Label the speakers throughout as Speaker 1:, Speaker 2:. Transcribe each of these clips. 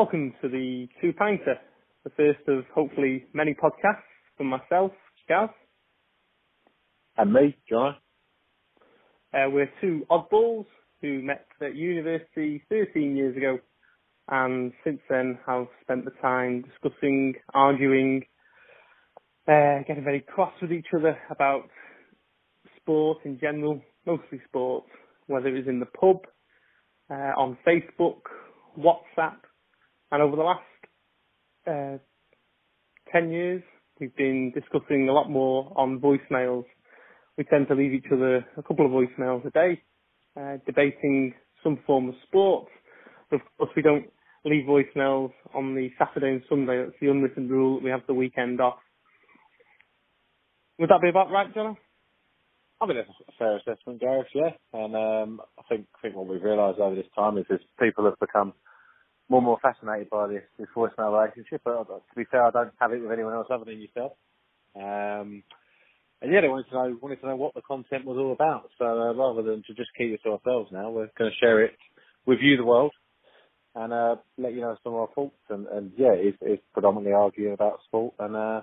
Speaker 1: Welcome to the Two Pinter, the first of hopefully many podcasts from myself, Gav.
Speaker 2: And me, John.
Speaker 1: Uh, we're two oddballs who met at university 13 years ago and since then have spent the time discussing, arguing, uh, getting very cross with each other about sport in general, mostly sport, whether it was in the pub, uh, on Facebook, WhatsApp, and over the last uh, 10 years, we've been discussing a lot more on voicemails. We tend to leave each other a couple of voicemails a day, uh, debating some form of sport. Of course, we don't leave voicemails on the Saturday and Sunday. That's the unwritten rule that we have the weekend off. Would that be about right, John?
Speaker 2: I mean, that's a fair assessment, Gareth, yeah. And um, I think think what we've realised over this time is that people have become more and more fascinated by this, this voicemail relationship. But to be fair, I don't have it with anyone else other than yourself. Um, and yeah, they wanted to know wanted to know what the content was all about. So uh, rather than to just keep it to ourselves now, we're going to share it with you, the world, and uh, let you know some of our thoughts. And, and yeah, it's, it's predominantly arguing about sport. And uh,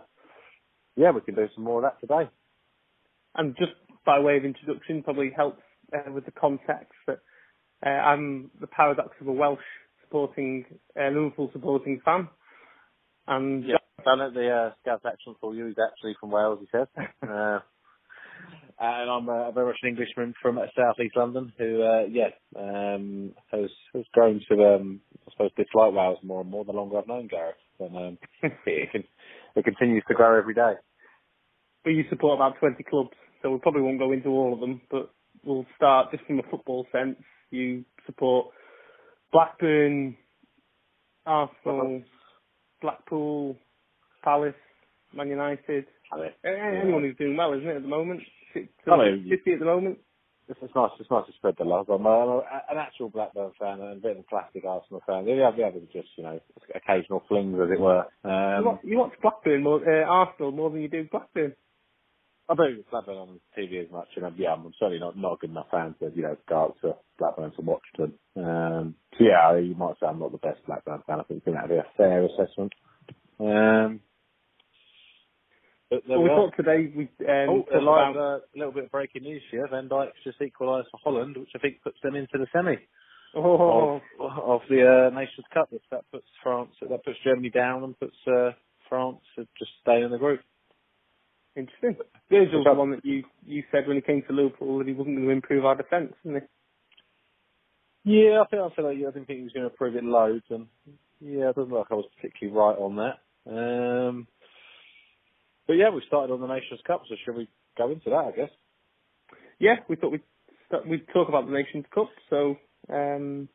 Speaker 2: yeah, we can do some more of that today.
Speaker 1: And just by way of introduction, probably helps uh, with the context that uh, I'm the paradox of a Welsh supporting uh, Liverpool supporting fan. And
Speaker 2: yeah, down at the uh, Scouts Action for you, he's actually from Wales, he says. uh, and I'm a, a very much an Englishman from South East London who, uh, yeah, um, has has grown to, um, I suppose, dislike Wales more and more the longer I've known Gareth. And um, it, it, it continues to grow every day.
Speaker 1: But you support about 20 clubs, so we probably won't go into all of them, but we'll start just from a football sense. You support Blackburn, Arsenal, Blackpool, Palace, Man United. Anyone who's doing well, isn't it, at the moment? City at the moment.
Speaker 2: It's, it's nice. It's nice to spread the love. I'm, a, an actual Blackburn fan and a bit of a classic Arsenal fan. The other, the other just you know occasional flings, as it were. Um,
Speaker 1: you, watch, you watch Blackburn more, uh, Arsenal more than you do Blackburn.
Speaker 2: I do Blackburn on TV as much, and yeah, I'm certainly not not a good enough fan to you know go out to Blackburn to watch them. Um, so yeah, you might say I'm not the best Blackburn fan. I think that'd be a fair assessment. Um,
Speaker 1: but well, we, we thought today we um,
Speaker 2: oh, a uh, little bit of breaking news here. Van Dijk's just equalised for Holland, which I think puts them into the semi
Speaker 1: oh.
Speaker 2: of, of the uh, Nations Cup. That puts France, that puts Germany down, and puts uh, France just staying in the group.
Speaker 1: Interesting. Virgil's the one that you you said when he came to Liverpool that he wasn't going to improve our defence, isn't
Speaker 2: he? Yeah, I think I feel like I didn't think he was going to improve it loads, and yeah, it doesn't look like I was particularly right on that. Um, but yeah, we started on the Nations Cup, so should we go into that? I guess.
Speaker 1: Yeah, we thought we'd start, we'd talk about the Nations Cup, so um,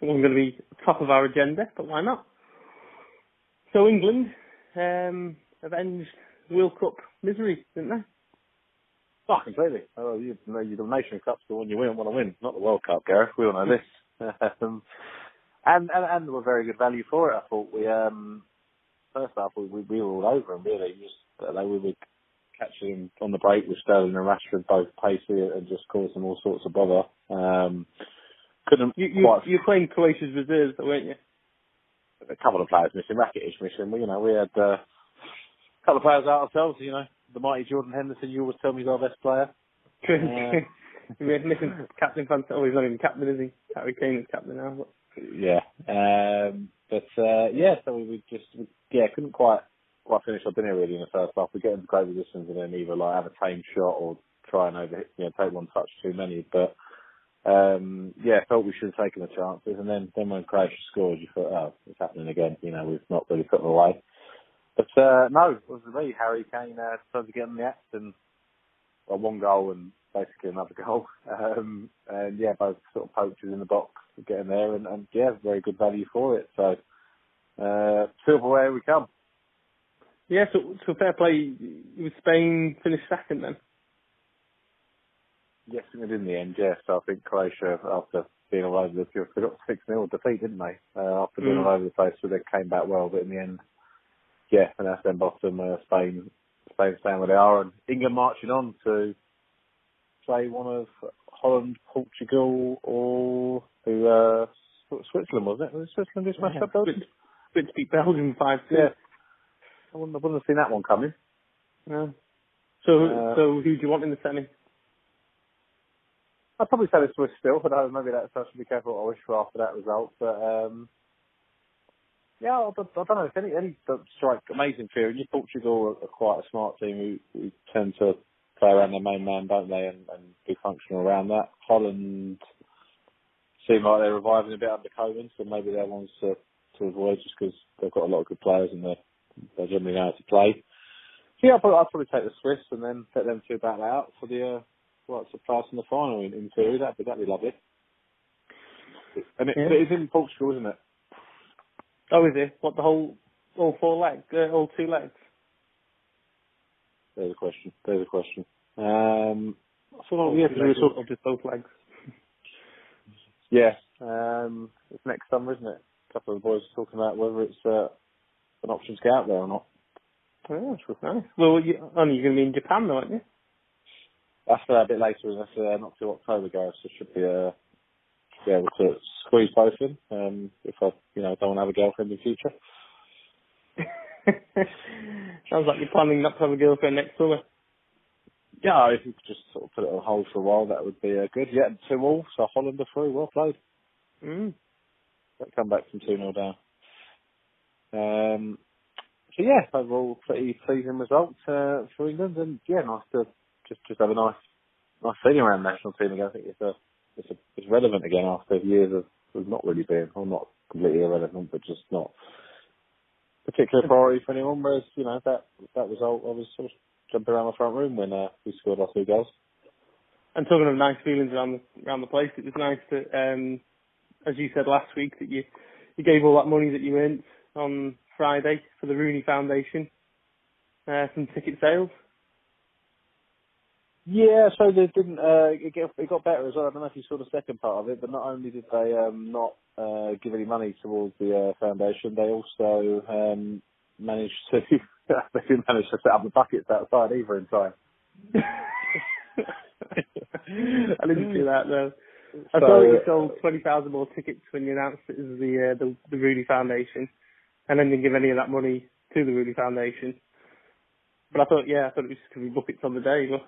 Speaker 1: it wasn't going to be top of our agenda, but why not? So England um, avenged World Cup misery, didn't they? Fucking.
Speaker 2: Oh, completely. Oh, you know, the Nation Cup's the one you win, want to win, not the World Cup, Gareth. We all know this. um, and, and and were very good value for it. I thought we um first half we we were all over them really. Just they we were catching them on the break with Sterling and Rashford both pacey and just causing all sorts of bother. Um, couldn't
Speaker 1: you you,
Speaker 2: quite...
Speaker 1: you playing Croatia's reserves, weren't you?
Speaker 2: A couple of players missing, Rakitic missing. We, you know, we had uh, a couple of players out ourselves. You know, the mighty Jordan Henderson. You always tell me he's our best player.
Speaker 1: Uh, We're missing Captain Fantastic. Oh, he's not even captain, is he? Harry Kane is captain now. But...
Speaker 2: Yeah, um, but uh, yeah, so we, we just we, yeah couldn't quite quite finish our dinner really in the first half. We get into great positions and then either like have a tame shot or try and over you know take one touch too many. But um, yeah, felt we should have taken the chances. And then then when Croatia scored, you thought, oh, it's happening again. You know, we've not really put them away. But uh, no, it was me. Harry Kane uh, decided to get in the act and well, one goal and basically another goal. Um, and yeah, both sort of poachers in the box getting there, and, and yeah, very good value for it. So uh, silverware we come.
Speaker 1: Yeah, so so fair play. With Spain finished second then.
Speaker 2: Yes, it in the end. Yes, I think Croatia after being all over the field, they got six 0 defeat, didn't they? Uh, after being mm. all over the place, so they came back well, but in the end, yeah, and that's then bottom uh, Spain, Spain staying where they are, and England marching on to play one of Holland, Portugal, or who uh, Switzerland, wasn't it? Was it Switzerland who smashed
Speaker 1: Yeah,
Speaker 2: up Belgium?
Speaker 1: Good to beat Belgium five two.
Speaker 2: Yeah. I wouldn't, I wouldn't have seen that one coming.
Speaker 1: Yeah. So
Speaker 2: Uh,
Speaker 1: so who do you want in the semi?
Speaker 2: I'd probably say the Swiss still, but uh, maybe that's I should be careful what I wish for after that result. But um, yeah, I, don't- I don't know if any any strike amazing fear. And Portugal are, are quite a smart team who, who tend to play around their main man, don't they, and, and be functional around that. Holland seem like they're reviving a bit under Koeman, so maybe they're ones to to avoid just because they've got a lot of good players and they're they generally know how to play. So yeah, I'd probably, I'd probably take the Swiss and then let them two battle out for the uh, well, it's a place in the final in, in theory. That'd be that'd be lovely. And it,
Speaker 1: Yeah.
Speaker 2: it is in Portugal, isn't it?
Speaker 1: Oh, is it? What the whole all four legs, uh, all two legs?
Speaker 2: There's a question. There's a question. Um, so yeah, we were
Speaker 1: legs,
Speaker 2: talking,
Speaker 1: just both legs?
Speaker 2: yeah. Um, it's next summer, isn't it? A couple of the boys were talking about whether it's uh, an option to get out there or not.
Speaker 1: Oh, that's nice. Well, you, only you're going to be in Japan, though, aren't you?
Speaker 2: That's uh, a bit later, and that's uh, not till October, guys. So should be uh, be able to squeeze both in. Um, if I, you know, don't want to have a girlfriend in the future.
Speaker 1: Sounds like you're planning not to have a girlfriend next summer.
Speaker 2: Yeah, if you could just sort of put it on hold for a while, that would be uh, good. Yeah, two all. So Holland are through. Well played.
Speaker 1: Mm.
Speaker 2: Come back from 2 0 down. Um, so yeah, overall pretty pleasing result uh, for England, and yeah, nice to just just have a nice nice feeling around the national team again. I think it's a it's a, it's relevant again after years of, of not really being, or not completely irrelevant, but just not particular priority for anyone. Whereas you know that that result, I was sort of jumping around the front room when uh, we scored our two goals.
Speaker 1: And talking of nice feelings around the around the place, it was nice that, um, as you said last week, that you you gave all that money that you earned on Friday for the Rooney Foundation, uh, some ticket sales.
Speaker 2: Yeah, so they didn't. Uh, it, got, it got better as well. I don't know if you saw the second part of it, but not only did they um, not uh, give any money towards the uh, foundation, they also um, managed to. they didn't manage to set up the buckets outside either in time.
Speaker 1: I didn't see that though. I
Speaker 2: So,
Speaker 1: saw that you
Speaker 2: uh,
Speaker 1: sold twenty thousand more tickets when you announced it as the, uh, the the Rooney Foundation, and then didn't give any of that money to the Rooney Foundation. But I thought, yeah, I thought it was just going to be buckets on the day. But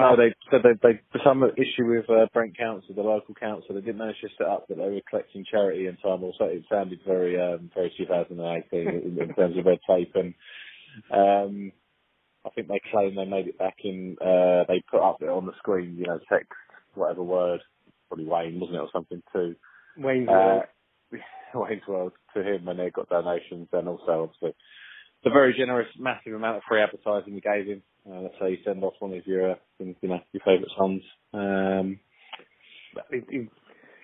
Speaker 2: No, they said they, they for some issue with uh, Brent Council, the local council, they didn't manage to set up that they were collecting charity in time. Also, it sounded very um, very 2018 in, terms of red tape, and um, I think they claim they made it back in. Uh, they put up it on the screen, you know, text whatever word, probably Wayne wasn't it or something too.
Speaker 1: Wayne's
Speaker 2: Uh,
Speaker 1: World.
Speaker 2: Wayne's World to him when they got donations, and also obviously the very generous, massive amount of free advertising you gave him. Uh, let's say you send off one of your, uh, you know, your favourite sons. Um,
Speaker 1: he, he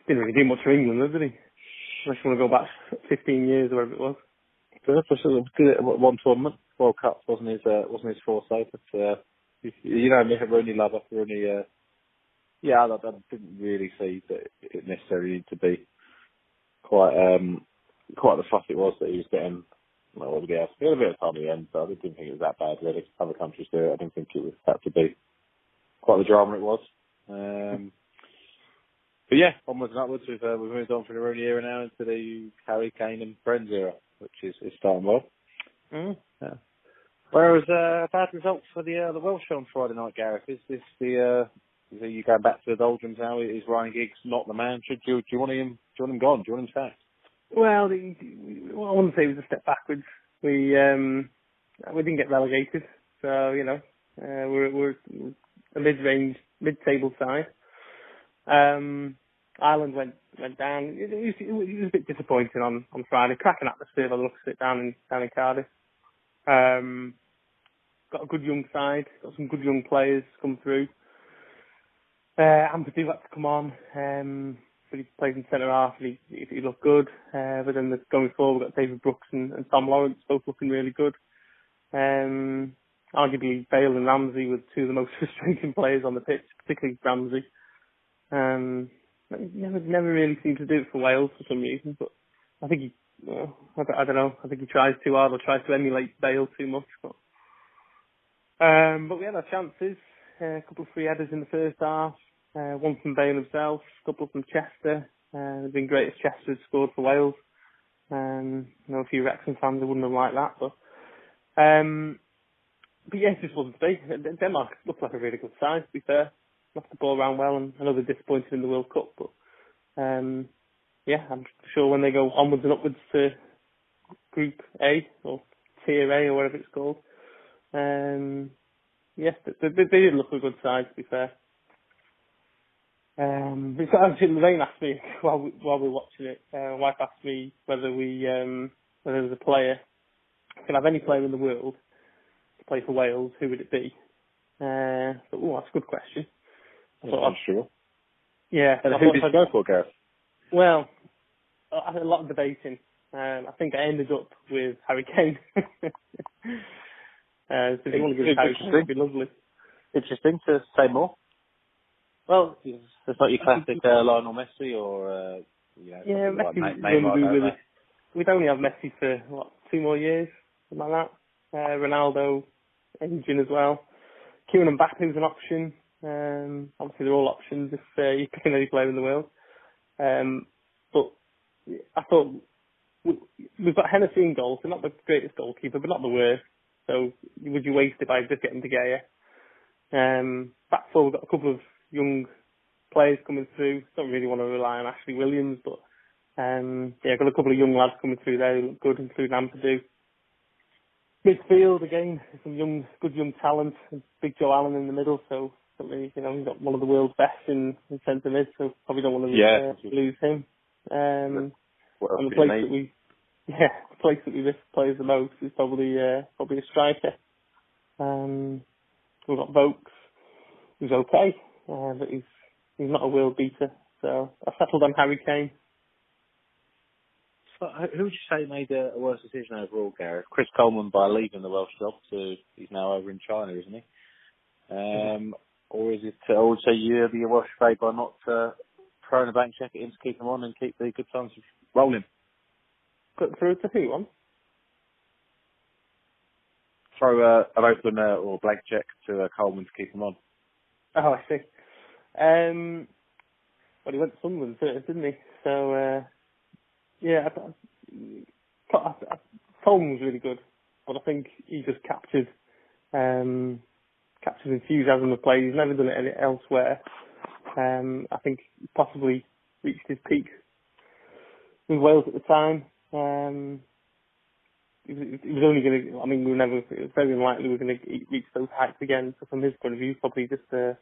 Speaker 1: didn't really do much for England, did he? Unless you want to go back 15 years or whatever it was.
Speaker 2: Philip was sort of good at one tournament. World Cup wasn't his uh, wasn't his forte, but uh, you- you know Rooney lover. Rooney, uh, yeah, I, I didn't really see that it necessarily needed to be quite um quite the fuss it was that he was getting. Well, what did he have? He had a bit of time at the end, but I didn't think it was that bad really. Other countries do it. I didn't think it was had to be quite the drama it was. Um, but yeah, onwards and upwards. We've uh, we've moved on from the Rooney era now into the Harry Kane and Friends era, which is, is starting well.
Speaker 1: Mm.
Speaker 2: Whereas uh, a bad result for the uh, the Welsh on Friday night, Gareth. Is this the uh, is you going back to the doldrums now? Is Ryan Giggs not the man? Should do, do you want him? Do you want him gone? Do you want him sacked?
Speaker 1: Well, the, I wouldn't say it was a step backwards. We um we didn't get relegated, so you know uh, we're we're a mid-range, mid-table side. Um, Ireland went went down. It, it, was, it was a bit disappointing on on Friday. Cracking atmosphere by the looks of it down in down in Cardiff. Um, got a good young side. Got some good young players come through. Uh, Ampadu had to come on. Um, he plays in centre half and he, he, looked good. Uh, but then the, going forward, we've got David Brooks and, and Tom Lawrence both looking really good. Um, arguably Bale and Ramsey were two of the most frustrating players on the pitch, particularly Ramsey. Um, never, never really seemed to do it for Wales for some reason, but I think he, well, I, I don't know, I think he tries too hard or tries to emulate Bale too much. But, um, but we had our chances. Uh, a couple of free headers in the first half. Uh, one from Bale himself, a couple from Chester. Uh, they've been great as Chester had scored for Wales. Um, know a few Wrexham fans wouldn't have liked that, but um, but yeah, it just wasn't to be. Denmark looked like a really good side, to be fair. Left the ball around well, and I know they're disappointed in the World Cup, but um, yeah, I'm sure when they go onwards and upwards to Group A or Tier A or whatever it's called, um, yes, they, they, they did look a good side, to be fair. Um, but actually, Lorraine asked me while we, while we were watching it. Uh, wife asked me whether we um, whether there was a player could have any player in the world to play for Wales. Who would it be? Uh, oh, that's a good question.
Speaker 2: Yeah, I'm sure.
Speaker 1: Yeah.
Speaker 2: And
Speaker 1: I
Speaker 2: who
Speaker 1: thought
Speaker 2: did you go for, Gareth?
Speaker 1: Well, I had a lot of debating. Um, I think I ended up with Harry Kane. uh, so if you want to give it Harry Kane, it'd be lovely.
Speaker 2: Interesting to say more.
Speaker 1: Well,
Speaker 2: It's not your classic uh, Lionel Messi or uh, you know,
Speaker 1: yeah,
Speaker 2: like
Speaker 1: Messi
Speaker 2: Neymar.
Speaker 1: be
Speaker 2: don't
Speaker 1: with. We'd only have Messi for what two more years, something like that. Uh, Ronaldo, engine as well. Kylian Mbappe's an option. Um, obviously, they're all options if uh, you're picking any player in the world. Um, but I thought we- we've got Hennessy in goal, so not the greatest goalkeeper, but not the worst. So would you waste it by just getting De Gea? Um, back four, we've got a couple of young players coming through. Don't really want to rely on Ashley Williams, but um, yeah, got a couple of young lads coming through there who look good, including Ampadu. Midfield again, some young, good young talent. Big Joe Allen in the middle, so something you know he's got one of the world's best in, in centre mid, so probably don't want to
Speaker 2: Yeah.
Speaker 1: uh, lose him. Um, and the place that we, yeah, the place that we miss players the most is probably uh, probably a striker. Um, we've got Vokes, who's okay, uh, but he's he's not a world beater. So I settled on Harry Kane.
Speaker 2: So, who would you say made a, a worse decision overall, Gareth? Chris Coleman by leaving the Welsh job to he's now over in China, isn't he? Um, or is it? Or would you say you're the Welsh fade by not uh, throwing a bank check in to keep him on and keep the good times rolling?
Speaker 1: Put through to who one?
Speaker 2: Throw uh, an open uh, or blank check to uh, Coleman to keep him on.
Speaker 1: Oh, I see. Um, well, he went to Sunderland didn't he? So uh, yeah, I, I, I, Coleman was really good, but I think he just captured um, captured enthusiasm of play. He's never done it elsewhere. Um, I think he possibly reached his peak with Wales at the time. Um, it was, it was only going to. I mean, we were never. It was very unlikely we were going to reach those heights again. So from his point of view, probably just a,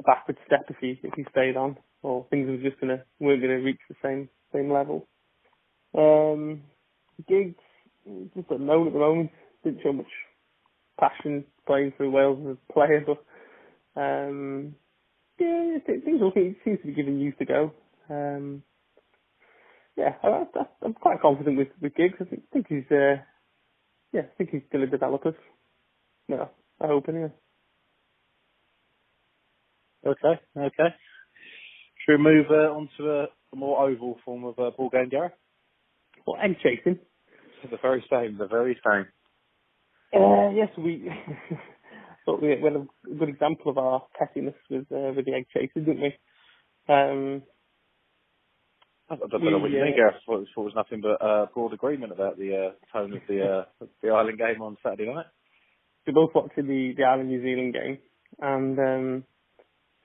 Speaker 1: a backward step if he if he stayed on, or things were just to weren't to reach the same same level. Um, Giggs just unknown at the moment. Didn't show much passion playing for Wales as a player, but um, yeah, th- things looking. Seems to be giving youth to go. Um, yeah, I, I'm quite confident with with Giggs. I think, think he's uh, yeah, I think he's going to develop us. No, I hope anyway.
Speaker 2: Okay, okay. Should we move uh, on to a, a more oval form of uh, ball game, Gareth?
Speaker 1: Well, egg chasing.
Speaker 2: The very same, the very same.
Speaker 1: Uh, yes, we thought we had a good example of our pettiness with uh, with the egg chasers, didn't we? Um,
Speaker 2: I don't know what you
Speaker 1: We,
Speaker 2: think,
Speaker 1: uh,
Speaker 2: Gareth. I thought it was- thought it was nothing but uh, broad agreement about the uh, tone of the uh, the Ireland game on Saturday night.
Speaker 1: we both watched the the Ireland New Zealand game, and um,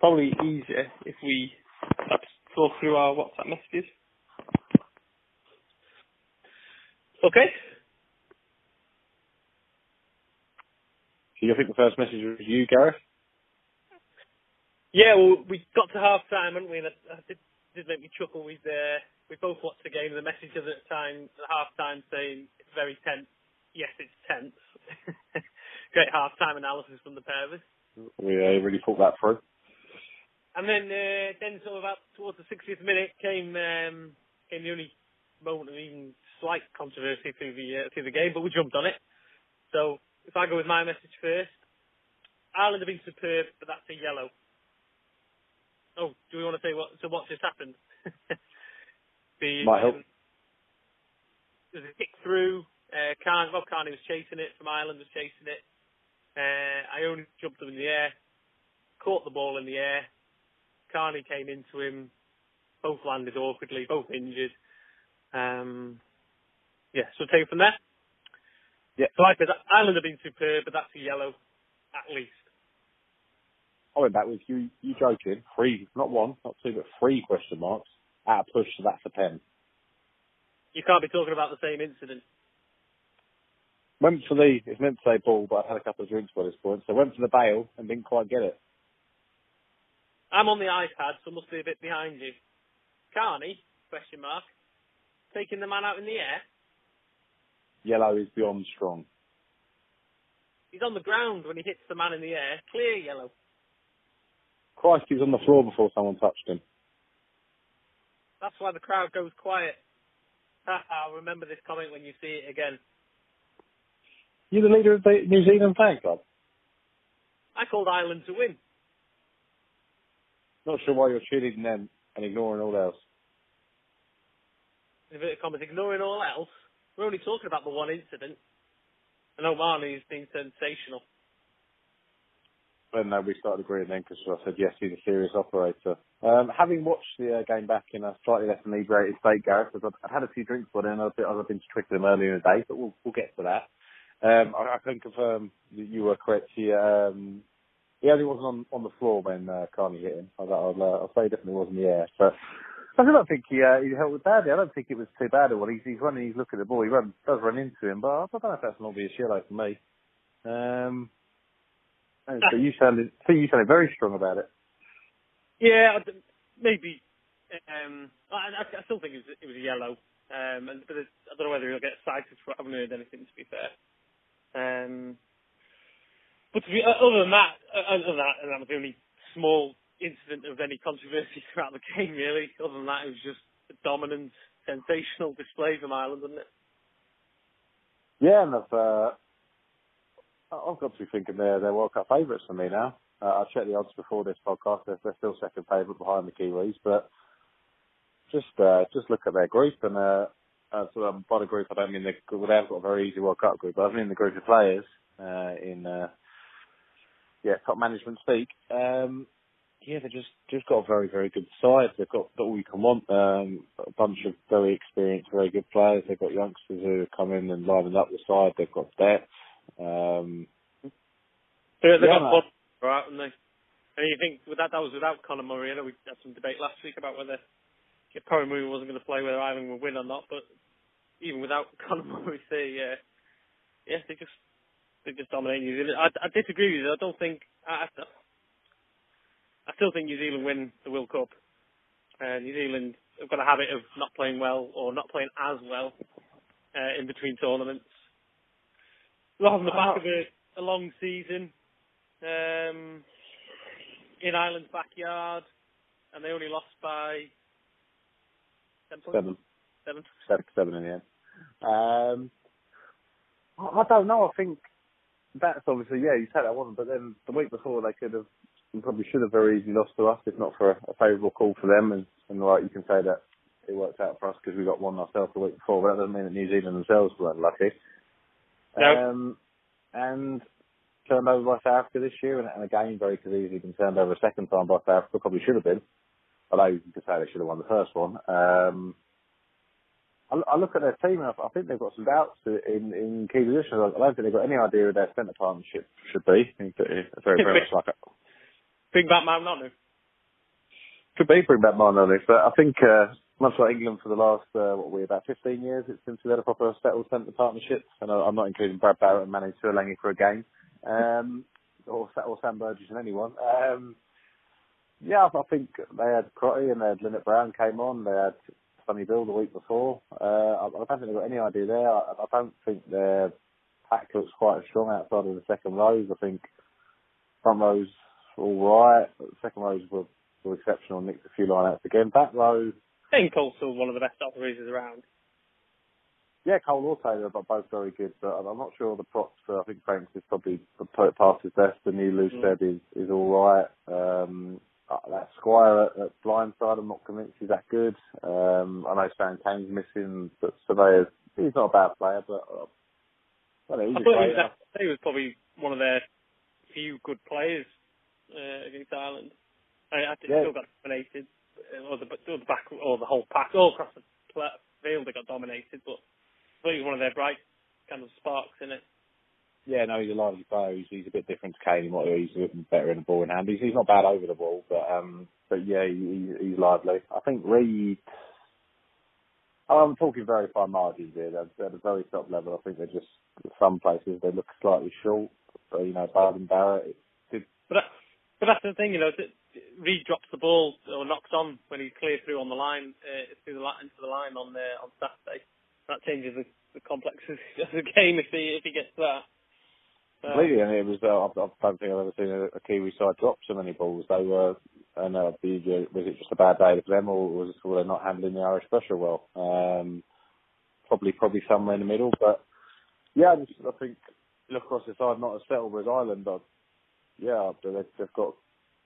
Speaker 1: probably easier if we perhaps talk through our WhatsApp messages. Okay.
Speaker 2: Do you think the first message was you, Gareth?
Speaker 3: Yeah, well, we got to half time, hadn't we? That, that did, did make me chuckle. We uh, we both watched the game, and the message at the time, at half time, saying it's very tense. Yes, it's tense. Great half time analysis from the pair of us.
Speaker 2: We uh, really thought that through.
Speaker 3: And then uh, then sort of up towards the 60th minute came um, came the only moment of even slight controversy through the uh, through the game, but we jumped on it. So if I go with my message first, Ireland have been superb, but that's a yellow. Oh, do we want to say what? So what just happened? the
Speaker 2: Might help.
Speaker 3: um, there's a kick through. Uh, Kearney, Rob Kearney was chasing it from Ireland, was chasing it. Uh, I only jumped up in the air, caught the ball in the air. Kearney came into him,
Speaker 1: both landed awkwardly, both injured. Um, yeah, so take it from there.
Speaker 2: Yeah.
Speaker 1: So like I said, Ireland have been superb, but that's a yellow, at least.
Speaker 2: I went back with you. You joking? Three, not one, not two, but three question marks. At a push, so that's a pen.
Speaker 1: You can't be talking about the same incident.
Speaker 2: Went for the. It's meant to say ball, but I had a couple of drinks by this point, so went for the bail and didn't quite get it.
Speaker 1: I'm on the iPad, so must be a bit behind you. Kearney, question mark, taking the man out in the air.
Speaker 2: Yellow is beyond strong.
Speaker 1: He's on the ground when he hits the man in the air. Clear yellow.
Speaker 2: Christ, he was on the floor before someone touched him.
Speaker 1: That's why the crowd goes quiet. I'll remember this comment when you see it again.
Speaker 2: You're the leader of the New Zealand fan club.
Speaker 1: I called Ireland to win.
Speaker 2: Not sure why you're cheerleading them and ignoring all else.
Speaker 1: Inverted commas, ignoring all else. We're only talking about the one incident. And O'Mahony's been sensational.
Speaker 2: But no, we started agreeing then because I said yes, he's a serious operator. Um, having watched the uh, game back in a slightly less inebriated state, Gareth, because I've, I've had a few drinks by then, I've been, I've been to Twickenham earlier in the day, but we'll, we'll get to that. Um, I, I can confirm that you were correct. He, um, he only wasn't on, on the floor when uh, Kearney hit him. I'll, I'll, uh, I'll say he definitely was in the air. But I don't think he, uh, he held it badly. I don't think it was too bad at all. He's, he's running, he's looking at the ball. He run, does run into him, but I don't know if that's an obvious yellow for me. Um, so you sounded, so you sounded very strong about it.
Speaker 1: Yeah, maybe. Um, I, I, I still think it was, it was a yellow. Um, but I don't know whether he'll get cited for. I haven't heard anything to be fair. Um, but to be, uh, other than that, uh, other than that, and that was the only small incident of any controversy throughout the game. Really, other than that, it was just a dominant, sensational display from Ireland, wasn't it?
Speaker 2: Yeah, and I've, uh, I've got to be thinking they're, they're World Cup favourites for me now. Uh, I checked the odds before this podcast. They're, they're still second favourite behind the Kiwis, but just uh, just look at their group and uh, uh, by the group I don't mean they well, they have got a very easy World Cup group, but I mean the group of players uh, in uh, yeah top management speak. Um, yeah, they just just got a very very good side. They've got all you can want. Um, a bunch of very experienced, very good players. They've got youngsters who come in and liven up the side. They've got depth. Um,
Speaker 1: They, they
Speaker 2: Yeah,
Speaker 1: got one right, and they. And you think with that that was without Conor Murray. I know we had some debate last week about whether if Conor Murray wasn't going to play, whether Ireland would win or not. But even without Conor Murray, they uh, yeah, they just they just dominate New Zealand. I, I disagree with you. I don't think I, I still think New Zealand win the World Cup. Uh, New Zealand have got a habit of not playing well or not playing as well uh, in between tournaments. Rather on the back of a, a long season um, in Ireland's backyard, and they only lost by
Speaker 2: seven.
Speaker 1: Seven.
Speaker 2: seven, seven in the end. Um, I don't know. I think that's obviously yeah. You said that wasn't, but then the week before they could have, probably should have very easily lost to us if not for a, a favourable call for them. And, and like you can say that it worked out for us because we got one ourselves the week before, but that doesn't mean that New Zealand themselves were unlucky.
Speaker 1: No.
Speaker 2: Um, and turned over by South Africa this year, and, and again very could easily been turned over a second time by South Africa. Probably should have been, although you could say they should have won the first one. Um, I, I look at their team and I, I think they've got some doubts in, in key positions. I don't think they've got any idea where their centre partnership should be. I think that it's very, very much like a,
Speaker 1: Big Batman, not
Speaker 2: could be bring back Martinelli, but I think uh, much like England for the last uh, what we about 15 years, it's since we had a proper settled centre partnership, and I, I'm not including Brad Barritt and Manu Tuilagi for a game, um, or, or Sam Burgess and anyone. Um, yeah, I think they had Crotty and they had Lienert-Brown came on. They had Sonny Bill the week before. Uh, I, I don't think they've got any idea there. I, I don't think their pack looks quite as strong outside of the second rows. I think front rows all right. Second rows were, were exceptional. Nicked a few lineouts again. Back row,
Speaker 1: I think Coles still one of the best operators around.
Speaker 2: yeah, Cole or Taylor are both very good, but I'm not sure the props. Uh, I think Franks is probably put past his best. The new loose
Speaker 1: Mm.
Speaker 2: is is all right. Um, uh, that Squire at, at blindside, I'm not convinced he's that good. Um, I know Sam Cane's missing, but Savea's he's not a bad player, but uh, well, he's
Speaker 1: I
Speaker 2: a
Speaker 1: thought he was, he was probably one of their few good players uh, against Ireland. I, I think
Speaker 2: Yeah.
Speaker 1: still got dominated. or the, or the back, or the whole pack, all across the field they got dominated. But I think he's one of their bright kind of sparks in it.
Speaker 2: Yeah, no, he's a lively player. He's, he's a bit different to Cane he's a bit better in the ball in hand. He's, he's not bad over the ball, but um, but yeah, he, he's lively. I think Read. I'm talking very fine margins here. They're at a very top level. I think they're just some places they look slightly short. So, you know, Beauden Barrett.
Speaker 1: But that, but that's the thing, you know. Read drops the ball or knocks on when he's clear through on the line, uh, through the into the line on uh, on Saturday. That changes the, the complexity of the game if he if he gets that.
Speaker 2: Completely, and it was. Uh, I don't think I've ever seen a, a Kiwi side drop so many balls. They were, and uh, the, was it just a bad day for them, or was were they not handling the Irish pressure well? Um, probably, probably somewhere in the middle. But yeah, I, just, I think look across the side, not as settled as Ireland, but yeah, they've, they've got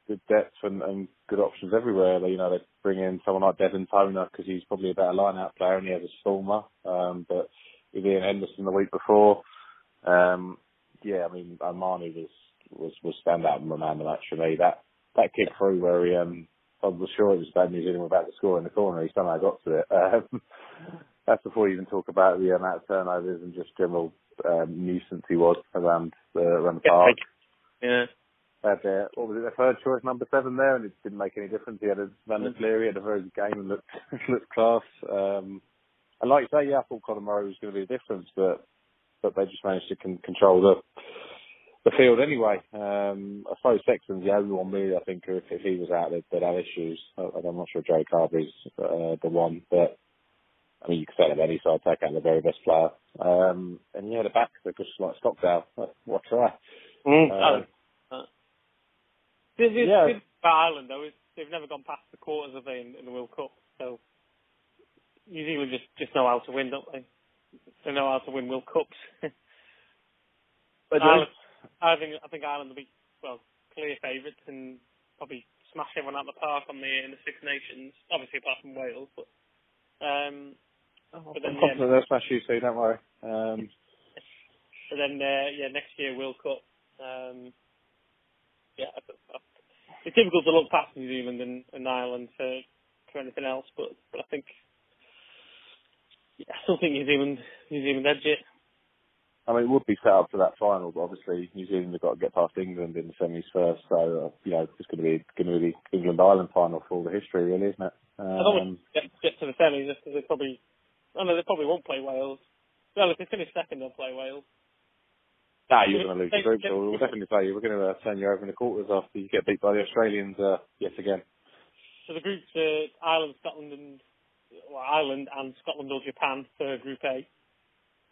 Speaker 2: good depth and, and good options everywhere. They, you know, they bring in someone like Devin Toner because he's probably a better line-out player and he has a stormer. Um, but with Iain Henderson the week before, um, yeah, I mean, O'Mahony was was was stand out man of the match for me. That that kick through where he um I was sure it was bad New Zealand were about to score in the corner. He somehow got to it. Um, that's before you even talk about the amount of turnovers and just general um, nuisance he was around the around the park.
Speaker 1: Yeah.
Speaker 2: Had their, what was it, their third choice number seven there, and it didn't make any difference. He had a Van der Flier, had a very good game and looked looked class. Um, and like you say, yeah, I thought Conor Murray was going to be a difference, but but they just managed to con- control the the field anyway. Um, I suppose Sexton's the only one really. I think if, if he was out, they'd, they'd have issues. I, I'm not sure Joe Carbery's uh, the one, but I mean you could say of any side take out the very best player. Um, and yeah, the back they're just like Stockdale. What try?
Speaker 1: Mm. Uh, uh, this, this, yeah. Ireland though, they've never gone past the quarters of they in, in the World Cup, so New Zealand just just know how to win, don't they? They know how to win World Cups.
Speaker 2: but
Speaker 1: Ireland, I think I think Ireland will be well clear favourites and probably smash everyone out of the park on the in the Six Nations. Obviously apart from Wales, but um,
Speaker 2: oh, but then, yeah, they'll smash you, so don't worry. Um,
Speaker 1: but then uh, yeah, next year World Cup. Um, yeah, it's difficult to look past New Zealand and, and Ireland for for anything else, but but I think yeah, I still think New Zealand New Zealand edge it.
Speaker 2: I mean, it would be set up for that final, but obviously New Zealand have got to get past England in the semis first. So uh, you know, it's going to be going to be the England Ireland final for all the history, really, isn't it? Um,
Speaker 1: I don't to get, get to the semis because they probably, I know they probably won't play Wales. Well, if they finish second, they'll play Wales.
Speaker 2: Nah, you're going to lose the group, so we'll definitely play you. We're going to uh, turn you over in the quarters after you get beat by the Australians uh, yet again.
Speaker 1: So the groups are Ireland, Scotland, and Ireland and Scotland or Japan for Group A.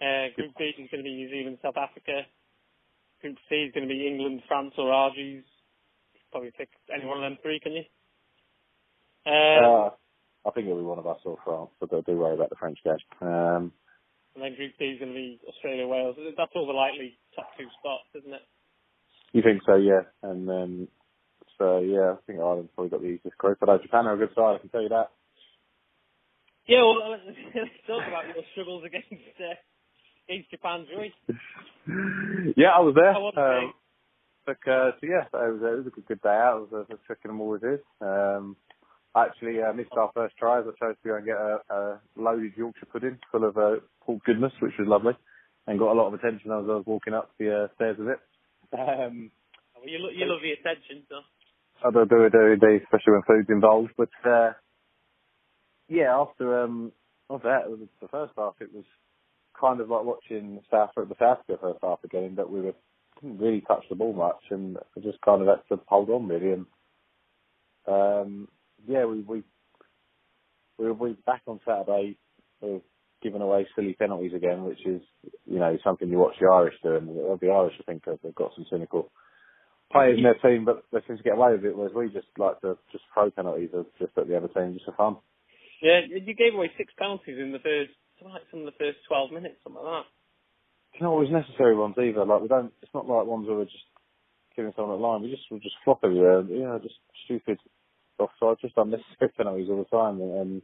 Speaker 1: Uh, group B is going to be New Zealand, South Africa. Group C is going to be England, France, or Argies. Probably pick any one of them three, can you?
Speaker 2: Um, uh, I think it'll be one of us or France, but do worry about the French game. Um,
Speaker 1: and then Group D is going to be Australia, Wales. That's all the likely top two spots, isn't it?
Speaker 2: You think so, yeah. And then, so yeah, I think Ireland's probably got the easiest group. But Japan are a good side, I can tell you that.
Speaker 1: Yeah, well, let's talk about your struggles against uh, against Japan, Joey.
Speaker 2: yeah, I was there. Um, took, uh, so yeah, it was, it was a good, day out. It was a, a trick them always is. Um, actually uh, missed our first try. as I chose to go and get a, a loaded Yorkshire pudding full of uh, pork goodness, which was lovely, and got a lot of attention as I was walking up the uh, stairs with it. Um,
Speaker 1: well, you, lo- you love the attention, so.
Speaker 2: I do, do, do indeed, especially when food's involved. But uh, yeah, after um after that, was the first half, it was kind of like watching South the South Africa first half again, but we were didn't really touch the ball much, and just kind of had to hold on really. And um, yeah, we we we we back on Saturday. We giving away silly penalties again, which is you know something you watch the Irish do, and the Irish I think they've got some cynical players in their team, but they seem to get away with it, whereas we just like to just throw penalties just at the other team just for fun.
Speaker 1: Yeah, you gave away six penalties in the first, like some of the first twelve minutes, something like that.
Speaker 2: It's not always necessary ones either. Like we don't. It's not like ones where we're just giving someone a line. We just we just flop everywhere. You know, just stupid offside, just unnecessary penalties all the time, and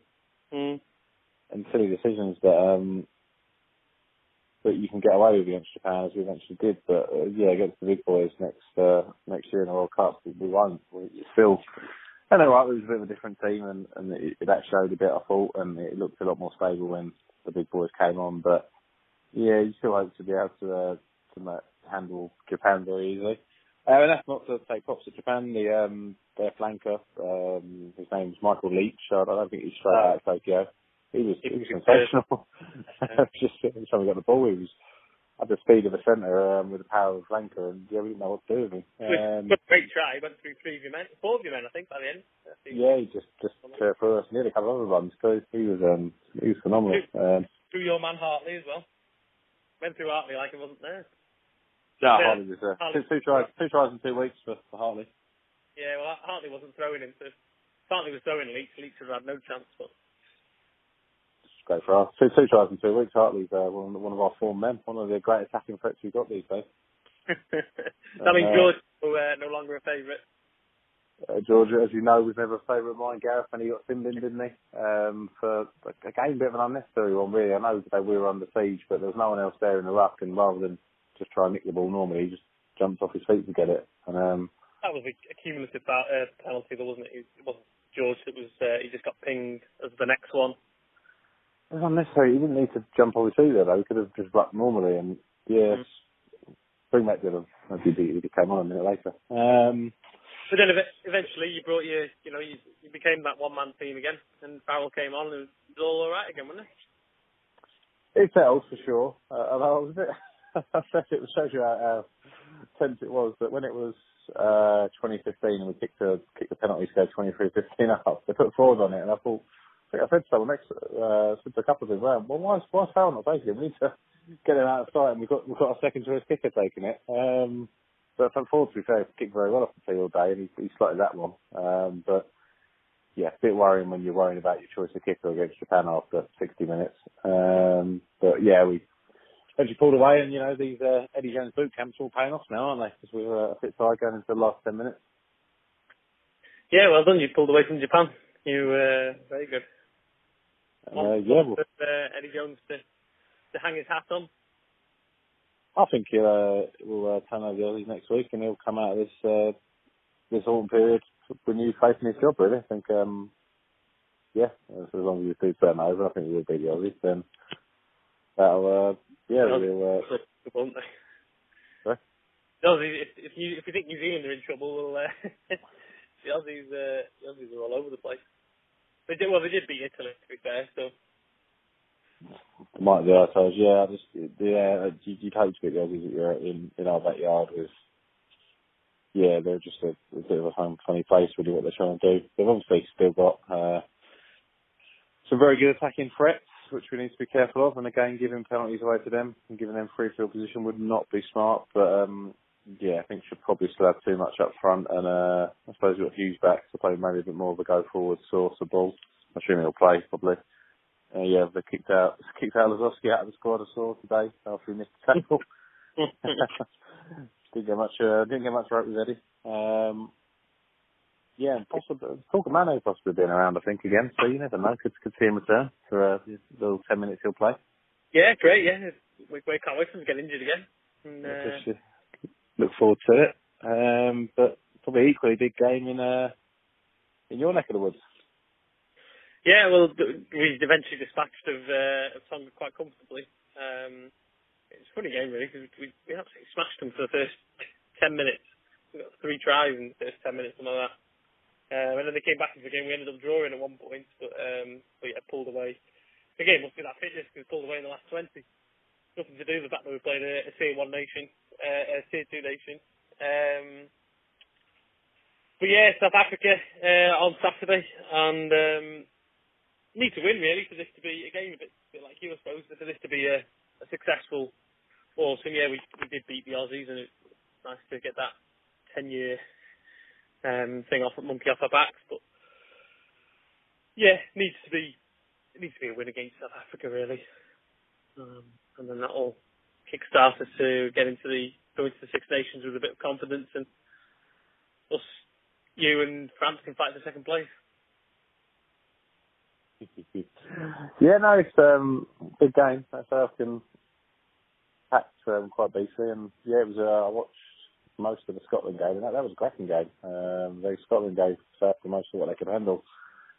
Speaker 1: mm.
Speaker 2: and silly decisions that um that you can get away with against Japan, as we eventually did. But uh, yeah, against the big boys next uh, next year in the World Cup, we won't. We, still And they're right, it was a bit of a different team, and, and it, that showed a bit, I thought, and it looked a lot more stable when the big boys came on. But yeah, you still hope to be able to uh, to handle Japan very easily. Uh, and that's not to take props to Japan. The um, their flanker, um, his name's Michael Leitch. I don't think he's straight out of Tokyo. He was, he was sensational. Just every time he got the ball, he was at the speed of a centre um, with the power of flanker, and yeah, we didn't know what to do with him.
Speaker 1: Um, great try. He went through three of your men, four of your men, I think, by the end.
Speaker 2: Yeah, he just just uh, for us, nearly a couple of other runs too. He was um he was phenomenal.
Speaker 1: Through, um, through your man Hartley as well. Went through Hartley like it wasn't there.
Speaker 2: Yeah, Hartley was there. Hartley, two, two tries, two tries in two weeks for, for Hartley.
Speaker 1: Yeah, well, Hartley wasn't throwing him. So Hartley was throwing Leitch. Leitch would have had no chance. But
Speaker 2: for us. Two, two tries in two weeks. Hartley's uh, one, one of our form men. One of the great attacking threats we've got these days.
Speaker 1: that means uh, George uh, no longer a favourite.
Speaker 2: Uh, George, as you know, was never a favourite of mine. Gareth, when he got Sim in, didn't he? Um, for again, a bit of an unnecessary one, really. I know that we were under siege, but there was no one else there in the ruck, and rather than just try and nick the ball normally. He just jumped off his feet to get it. And um,
Speaker 1: that was a, a cumulative uh, penalty, though, wasn't it? It wasn't George. It was uh, he just got pinged as the next one.
Speaker 2: It was unnecessary. He didn't need to jump off his feet there, though. He could have just rucked normally. And yeah, mm. Springback did have. Maybe he came on a minute later. Um,
Speaker 1: but then eventually you brought your, you know, you, you became that one man team again, and Farrell came on, and it was all alright again, wasn't it?
Speaker 2: It felt for sure. Uh, I was a bit. I said it shows you how, how tense it was. But when it was uh, 2015 and we kicked the kicked the penalty to go 23-15 up, they put forward on it, and I thought, I said to someone next, uh, said to a couple of them, well, why is why is Farrell not taking it? We need to get him out of sight, and we've got we've got a second choice kicker taking it. Um, but from forward, to be fair, kicked very well off the tee all day, and he, he slotted that one. Um, but yeah, a bit worrying when you're worrying about your choice of kicker against Japan after 60 minutes. Um, but yeah, we eventually pulled away, and you know these uh, Eddie Jones boot camps are all paying off now, aren't they? Because we were a bit tired going into the last ten minutes.
Speaker 1: Yeah, well done. You pulled away from Japan. You uh, very good.
Speaker 2: Uh, yeah, well,
Speaker 1: uh, Eddie Jones to to hang his hat on.
Speaker 2: I think he'll uh, will uh, turn over the Aussies next week, and he'll come out of this uh, this autumn period with new faith in his job. Really, I think. Um, yeah, as long as he do turn over, I think he will be the Aussies. Then that'll uh, yeah, no, we'll, uh,
Speaker 1: won't they? No, if, if you if you think New Zealand are in trouble, well, uh, the Aussies uh, the Aussies are all over the place. They did well. They did beat Italy, to be fair. So
Speaker 2: might be, I. Yeah, I just yeah, you, you'd hope to beat the that you're in in our backyard with. Yeah, they're just a, a bit of a home funny place, really. What they're trying to do. They've obviously still got uh, some very good attacking threats which we need to be careful of. And again, giving penalties away to them and giving them free field position would not be smart. But um, yeah, I think should probably still have too much up front. And uh, I suppose you've got Hughes back to play maybe a bit more of a go forward source of ball. I'm assuming he'll play probably. Uh, yeah, they kicked out kicked out Lozowski out of the squad I saw today after he missed the tackle. didn't get much uh, didn't get much right with Eddie. Um, yeah, possibly talk of Manu possibly being around. I think again, so you never know. Could could see him return for uh, the little ten minutes he'll play.
Speaker 1: Yeah, great. Yeah, we, we can't wait for him to get injured again. And, uh...
Speaker 2: Look forward to it. Um, but probably equally big game in uh in your neck of the woods.
Speaker 1: Yeah, well, we eventually dispatched of uh, Tonga quite comfortably. Um, it's a funny game really because we we absolutely smashed them for the first ten minutes. We got three tries in the first ten minutes, something like that. Um, and then they came back into the game. We ended up drawing at one point, but, um, but yeah, pulled away. Again, must be that fitness because pulled away in the last 20. Nothing to do with the fact that we played a, a tier one nation, uh, a tier two nation. Um, but yeah, South Africa uh, on Saturday, and um, need to win really for this to be again a bit, a bit like you, I suppose, for this to be a, a successful autumn. Yeah, we we did beat the Aussies, and it's nice to get that ten year um, thing off monkey off our backs. But yeah, needs to be it needs to be a win against South Africa really, um, and then that'll kickstart us to get into the go into the Six Nations with a bit of confidence, and us, you and France can fight for second place.
Speaker 2: yeah, no, it's um big game. South African packed um, quite beastly, and yeah, it was. Uh, I watched most of the Scotland game, and that, that was a cracking game. Um, the Scotland gave South the most of what they could handle,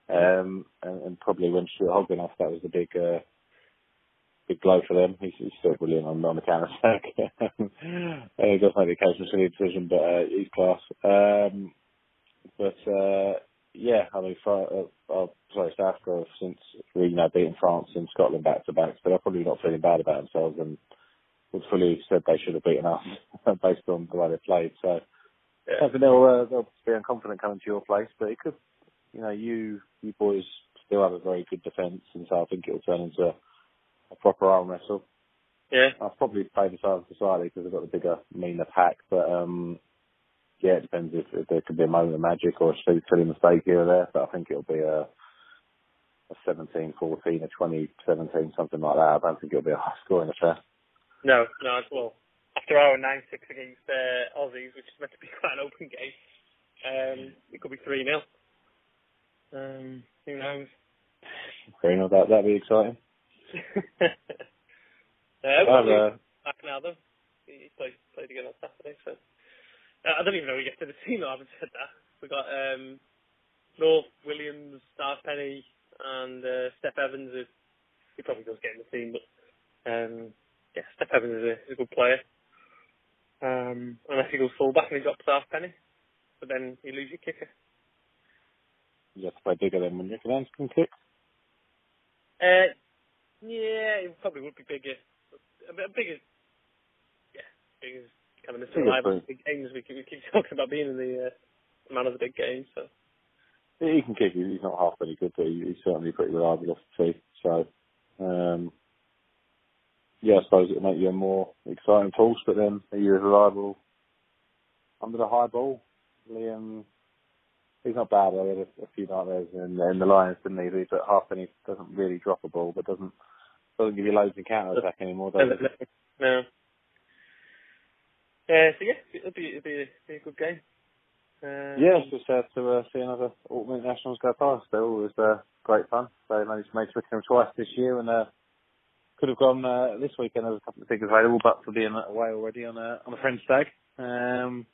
Speaker 2: um, and, and probably when Stuart Hogg off, that was the big. Uh, big blow for them. He's, he's still brilliant on, on the counter attack. he does make the occasional silly decision, but uh, he's class. Um, but uh, yeah, I mean, for, uh, uh, sorry, South Africa since you know beating France and Scotland back to back, but they're probably not feeling bad about themselves and would fully said they should have beaten us based on the way they played. So yeah. I think they'll uh, they'll be unconfident coming to your place, but it could, you know, you you boys still have a very good defence, and so I think it will turn into a proper arm wrestle.
Speaker 1: Yeah,
Speaker 2: I'll probably play the side of society because they've got the bigger, meaner pack, but um, yeah, it depends if, if, there could be a moment of magic or a silly mistake here or there. But I think it'll be a a 17, 14, a 20, 17, something like that. I don't think it'll be a high scoring affair.
Speaker 1: No, no, it's well, after our 9-6 against uh, Aussies, which is meant to be quite an open game, um, it could be 3-0. Um, who knows?
Speaker 2: 3-0, that, that'd be exciting.
Speaker 1: uh, well, uh, back now, though. He played, played again on Saturday, so... Uh, I don't even know we get to the team. I haven't said that. We got um, North Williams, Halfpenny, and uh, Steff Evans. Who, he probably does get in the team, but um, yeah, Steff Evans is a, is a good player. Um, unless he goes full back and he drops Halfpenny, but then you lose your kicker.
Speaker 2: You have to play Biggar than when your hands can kick.
Speaker 1: Uh, yeah, it probably would be Biggar. A bit bigger. Yeah, Biggar kind of Mr. Reliable big games. We keep, we keep talking about being in the uh, man of the big games. So
Speaker 2: he can kick. He's not half any good, but he's certainly pretty reliable off the tee. So um, yeah, I suppose it'll make you a more exciting pulse. But then are you reliable under the high ball? Liam, he's not bad. I had a, a few nightmares in, in the Lions, didn't he? But half, Halfpenny doesn't really drop a ball, but doesn't doesn't give you loads in counter attack anymore, does it?
Speaker 1: No. Uh, so yeah, it'll be it'll be a, be a good game. Um,
Speaker 2: yeah, it's just sad to uh, see another Autumn Internationals go past. They're always uh, great fun. They managed to make Twickenham twice this year, and uh, could have gone uh, this weekend. There's a couple of tickets available, but for being away already on a on a French stag. Um,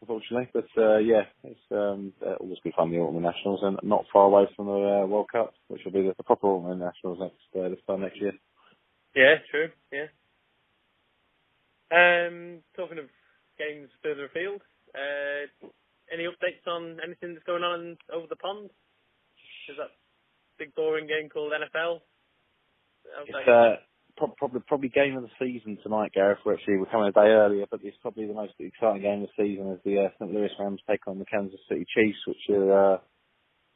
Speaker 2: unfortunately, but uh, yeah, it's um, always be fun the Autumn Internationals, and not far away from the uh, World Cup, which will be the, the proper Autumn Internationals next uh, this time next year.
Speaker 1: Yeah, true. Yeah, um, talking of games further afield, uh, any updates on anything that's going on over the pond? Is that big boring game called NFL?
Speaker 2: It's uh, probably probably game of the season tonight, Gareth. We're actually we're coming a day earlier, but it's probably the most exciting game of the season as the uh, St. Louis Rams take on the Kansas City Chiefs, which are uh,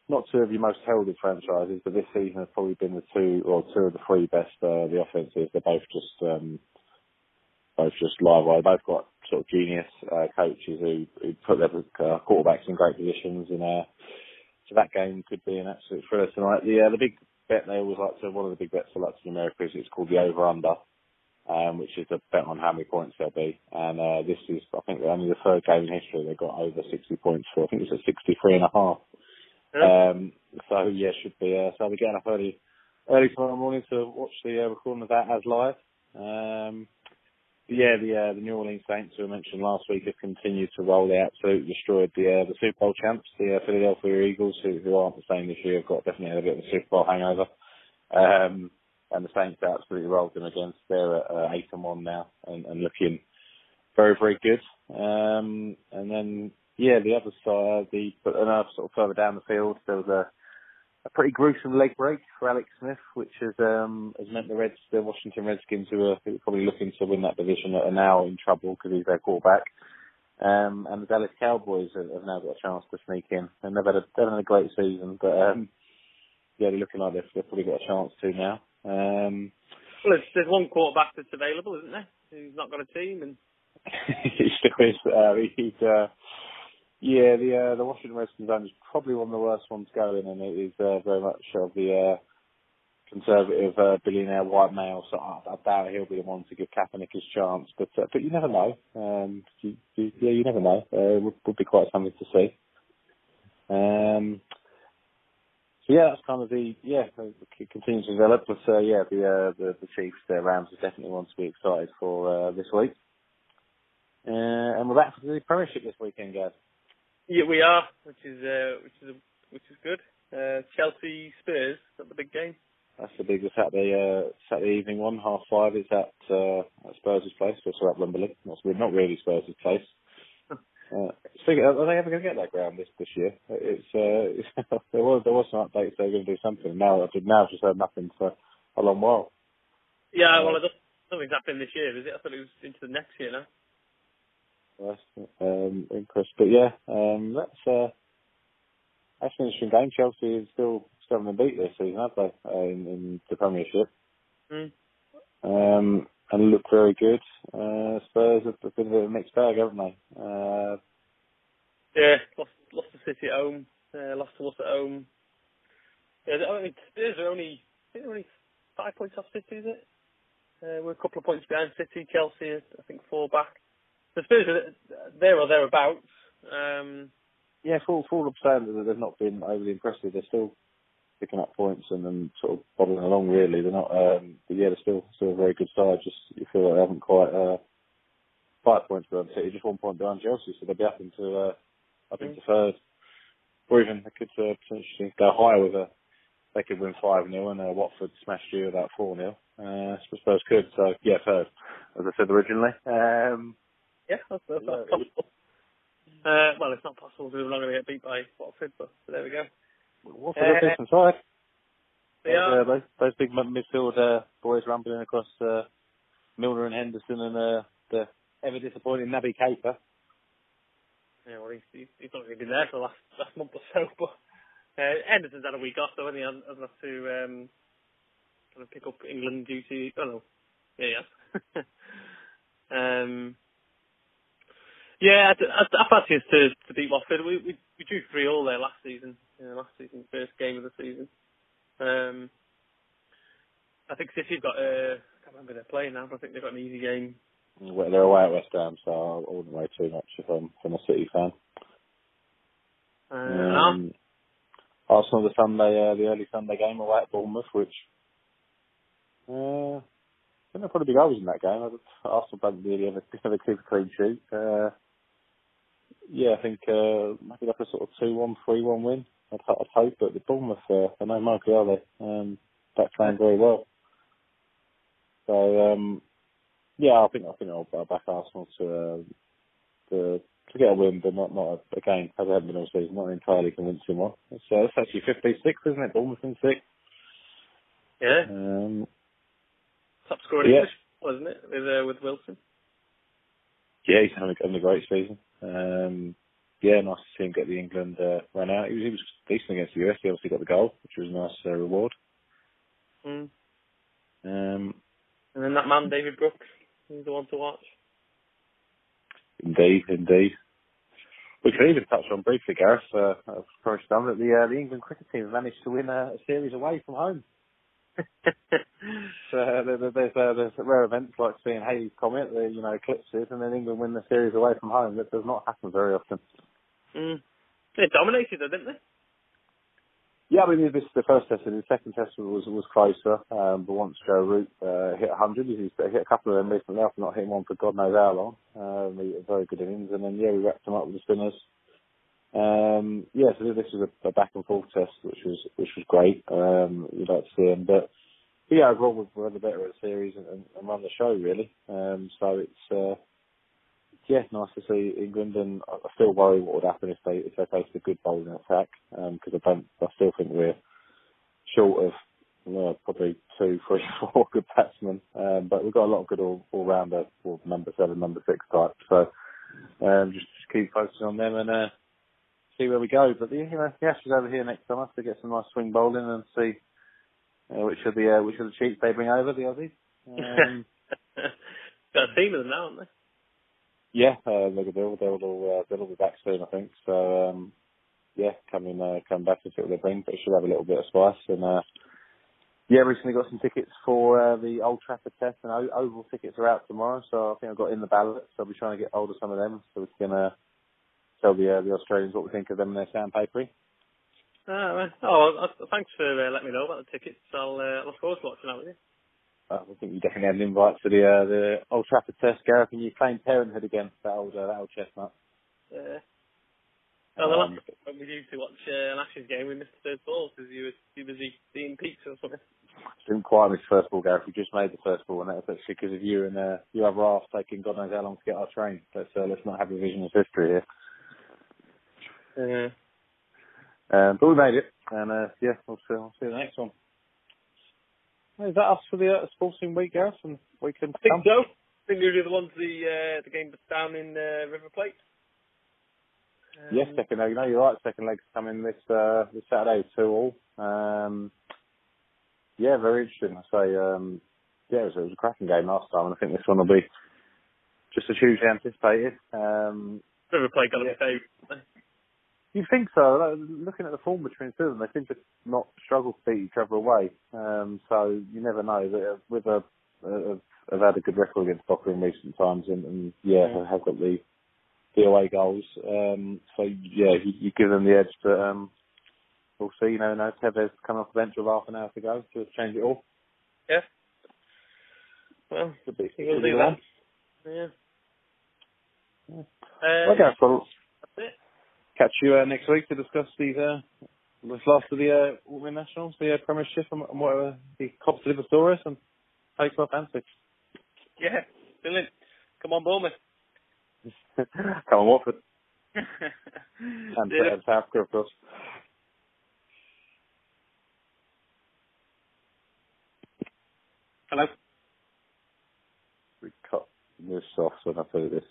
Speaker 2: not two of your most heralded franchises, but this season has probably been the two or two of the three best. Uh, the offenses, they're both just um, both just live wire. Both got sort of genius uh, coaches who, who put their uh, quarterbacks in great positions, and uh, so that game could be an absolute thriller tonight. The uh, the big bet they always like to one of the big bets for like to in America is it's called the over under. Um, which is a bet on how many points there'll be. And uh, this is, I think, only the third game in history they got over 60 points for. I think it's at 63 and a half. Yeah. Um, so yeah, should be. Uh, so I'll be getting up early, early tomorrow morning to watch the uh, recording of that as live. Um, yeah, the uh, the New Orleans Saints, who I mentioned last week, have continued to roll. They absolutely destroyed the uh, the Super Bowl champs, the uh, Philadelphia Eagles, who, who aren't the same this year. Have got definitely a bit of a Super Bowl hangover. Um, and the Saints absolutely rolled them against. They're at uh, eight and one now, and, and looking very very good. Um, and then yeah, the other side, the but enough sort of further down the field, there was a a pretty gruesome leg break for Alex Smith, which has um, has meant the Reds, the Washington Redskins, who are, probably looking to win that division, are now in trouble because he's their quarterback. Um, and the Dallas Cowboys have, have, now got a chance to sneak in, and they've had a, they've had a great season, but um, yeah, they're looking like they've, they've probably got a chance to now. Um,
Speaker 1: well, there's, there's one quarterback that's available, isn't there? Who's not got a team, and
Speaker 2: he still is. Uh, he's uh, yeah, the uh, the Washington Redskins is probably one of the worst ones going, and it is uh, very much of the uh, conservative uh, billionaire white male. So I, I doubt he'll be the one to give Kaepernick his chance, but uh, but you never know. Um, you, you, yeah, you never know. Uh, would, would be quite something to see. Um, so yeah, that's kind of the yeah it continues to develop. But uh, yeah, the uh, the the Chiefs, their Rams, is definitely one to be excited for uh, this week. Uh, and we're back for the Premiership this weekend, guys.
Speaker 1: Yeah, we are, which is uh, which is which is good. Uh, Chelsea Spurs, is that the big game?
Speaker 2: That's the big Saturday uh, Saturday evening one, half five. It's at, uh, at Spurs' place, so it's at Wembley. Not, not really Spurs' place. Uh, speaking, are they ever going to get that ground this this year? It's uh, there was there was some updates they were going to do something. Now I've now just heard nothing for a long while.
Speaker 1: Yeah,
Speaker 2: Uh,
Speaker 1: well, don't, nothing's happened this year, is it? I thought it was into the next year now.
Speaker 2: Yes, um. But yeah, um, that's uh, that's an interesting game. Chelsea is still still haven't beat this season, have they? Uh, in, in the Premiership,
Speaker 1: Mm.
Speaker 2: um, and look very good. Uh, Spurs have been a bit of a mixed bag, haven't they? Uh,
Speaker 1: Yeah, lost lost to City at home, uh, lost to us at home. Yeah, I mean, Spurs are only I think they're only five points off City, is it? Uh, we're a couple of points behind City. Chelsea, is, I think, four back. The Spurs are there or thereabouts. Um,
Speaker 2: yeah, for for all I'm saying that they've not been overly impressive, they're still picking up points and then sort of bobbling along. Really, they're not. Um, but yeah, they're still still a very good side. Just you feel like they haven't quite uh, five points behind City, just one point behind Chelsea, so they'll be up into uh, up into third, or even they could uh, potentially go higher with a. They could win five 0 and uh, Watford smashed you about four 0 uh, so Spurs could. So yeah, third, as I said originally. Um,
Speaker 1: yeah, that's, that's,
Speaker 2: Yeah,
Speaker 1: possible. Uh, well, it's not possible because we're not going to get beat by Watford, but there we go.
Speaker 2: Watford are a decent side.
Speaker 1: They are.
Speaker 2: Uh, those, those big mid- midfield uh, boys rumbling across uh, Milner and Henderson and uh, the ever disappointing Naby Keita.
Speaker 1: Yeah, well, he's, he's, he's not really been there for the last last month or so, but uh, Henderson's had a week off, so hasn't he? Hasn't hasn't had to um, kind of pick up England duty. Oh no, yeah, yeah. um, yeah, I, I, I fancy us to to beat Watford. We we, we drew three all there last season. Uh, last season, first game of the season. Um, I think City have got. Uh, I can't remember they're playing now, but I think they've got an easy game.
Speaker 2: Well, They're away at West Ham, so I wouldn't worry too much if I'm, a City fan.
Speaker 1: Uh,
Speaker 2: Um, Arsenal the Sunday, uh, the early Sunday game away at Bournemouth, which uh, I think there'll probably be goals in that game. I- Arsenal don't really ever, ever keep a clean sheet. Uh, yeah, I think uh, maybe like a sort of 2-1, 3-1 win. I'd, I'd hope, but the Bournemouth, uh, they're no market, are they? Um, back playing very well. So um, yeah, I think I think I'll, I'll back Arsenal to uh, to to get a win, but not not a, again as I haven't been all season, not an entirely convincing one. It's, uh, it's actually 56, isn't it? Bournemouth in six.
Speaker 1: yeah,
Speaker 2: Um,
Speaker 1: top scorer
Speaker 2: Yeah.
Speaker 1: English, wasn't it? With uh, with Wilson.
Speaker 2: yeah, he's having, having a great season. Um, yeah, nice to see him get the England uh, run out. He was, he was decent against the US. He obviously got the goal, which was a nice uh, reward.
Speaker 1: Mm.
Speaker 2: Um,
Speaker 1: And then that man, David Brooks, he's the one to watch.
Speaker 2: indeed, indeed. We could even touch on briefly, Gareth, uh, for a start, that the, uh, the England cricket team managed to win a, a series away from home. So uh, there, there- there's uh, there's rare events like seeing Halley's Comet, the you know eclipses, and then England win the series away from home. That does not happen very often.
Speaker 1: mm. They dominated though, didn't they?
Speaker 2: Yeah, I mean this is the first test, and the second test was was closer. Um, but once Joe Root uh, hit 100, he's hit a couple of them recently after not hitting one for God knows how long. Um, he had very good innings, and then yeah, we wrapped him up with the spinners. Um, yeah, so this was a, a back and forth test, which was which was great. Um, you'd like to see him, but but yeah, overall we've run the better of the series and, and, and run the show really. Um, so it's uh, yeah, nice to see England, and I still worry what would happen if they if they faced a good bowling attack because I don't I still think we're short of well, probably two, three, four good batsmen, um, but we've got a lot of good all all rounder, number seven, number six type. So um, just, just keep focusing on them and uh, see where we go. But the, you know, the Ashes over here next summer to get some nice swing bowling and see uh, which of the uh, which of the cheats they bring over the Aussies. Um,
Speaker 1: Got a team of them now, haven't they?
Speaker 2: yeah, uh, they'll, they'll, they'll, all, uh, they'll be back soon, I think. So um, yeah, coming uh, come back and see what they bring, but it should have a little bit of spice. And uh, yeah, recently got some tickets for uh, the Old Trafford test, and o- Oval tickets are out tomorrow. So I think I've got in the ballot. So I'll be trying to get hold of some of them so we can uh, tell the uh, the Australians what we think of them and their sandpapery.
Speaker 1: Right. Oh, uh, thanks for uh, letting me know about the tickets. I'll uh, look forward to watching that with you.
Speaker 2: I think you definitely had an invite to the uh, the Old Trafford Test, Gareth, and you playing Parenthood again. That old uh, that old chestnut.
Speaker 1: Uh, oh, the
Speaker 2: Um,
Speaker 1: last when we used to watch uh, last year's game, we missed the third ball because you were too busy eating pizza or something.
Speaker 2: Didn't quite miss first ball, Gareth. We just made the first ball, and that was actually because of you and uh, you other half taking God knows how long to get our train. Let's uh, let's not have a vision of history here.
Speaker 1: Uh,
Speaker 2: Um, but we made it, and uh, yeah, we'll see. We'll see the next one. Is that us for the uh, sporting week, Gareth, and weekend to
Speaker 1: I think so. I think we were the ones the uh, the game that's down in uh, River Plate. Um,
Speaker 2: Yes, second leg. No, you're right. Second leg's coming this uh, this Saturday, two all. Um, yeah, very interesting. I say, um, yeah, it was, it was a cracking game last time, and I think this one will be just as hugely anticipated. Um,
Speaker 1: River Plate got to
Speaker 2: Yeah.
Speaker 1: be saved.
Speaker 2: You think so? Looking at the form between the two of them, they seem to not struggle to beat each other away. Um, so you never know. Uh, with a, uh, have had a good record against Boca in recent times, and, and yeah,
Speaker 1: Yeah.
Speaker 2: have got the the away goals. Um, so yeah, you, you give them the edge, but um, we'll see. You know, no Tevez coming off the bench with half an hour to go to change it all.
Speaker 1: Yeah. Well,
Speaker 2: Could be. could
Speaker 1: do that. Yeah.
Speaker 2: Yeah.
Speaker 1: Uh,
Speaker 2: Okay, well,
Speaker 1: That's it.
Speaker 2: Catch you uh, next week to discuss these uh, this last of the uh, Women Nationals, the uh, Premiership, and, and whatever the cops deliver for us, and take off fancy.
Speaker 1: Yeah. Brilliant. Come on, Bowman.
Speaker 2: Come on, Watford and,
Speaker 1: Yeah.
Speaker 2: and South of course.
Speaker 1: Hello.
Speaker 2: We cut this off, so I'll tell this.